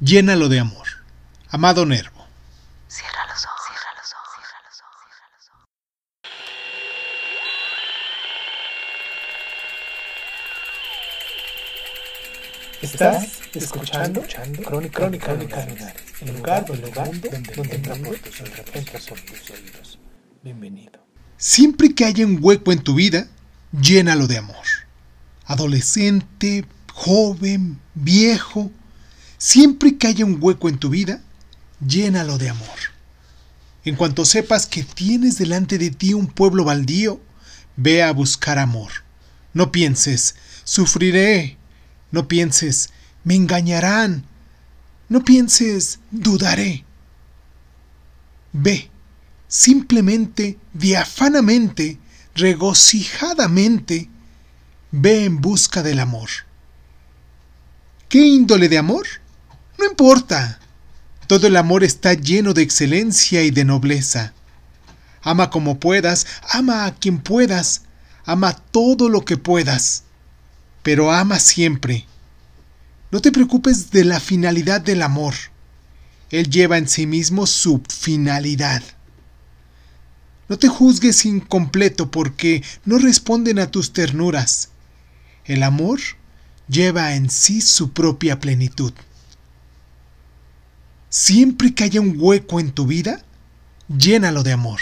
Llénalo de amor. Amado Nervo. Cierra los ojos, cierra los ojos, cierra los ojos, cierra los ojos. Estás escuchando, Crónica, Crónica, Crónica el lugar, el lugar donde, entra por tus oídos. Bienvenido. Siempre que haya un hueco en tu vida, llénalo de amor. Adolescente, joven, viejo, siempre que haya un hueco en tu vida, llénalo de amor. En cuanto sepas que tienes delante de ti un pueblo baldío, ve a buscar amor. No pienses, sufriré. No pienses, me engañarán. No pienses, dudaré. Ve, simplemente, diafanamente, regocijadamente, ve en busca del amor. ¿Qué índole de amor? Importa. Todo el amor está lleno de excelencia y de nobleza. Ama como puedas, ama a quien puedas, ama todo lo que puedas, pero ama siempre. No te preocupes de la finalidad del amor. Él lleva en sí mismo su finalidad. No te juzgues incompleto porque no responden a tus ternuras. El amor lleva en sí su propia plenitud. Siempre que haya un hueco en tu vida, llénalo de amor.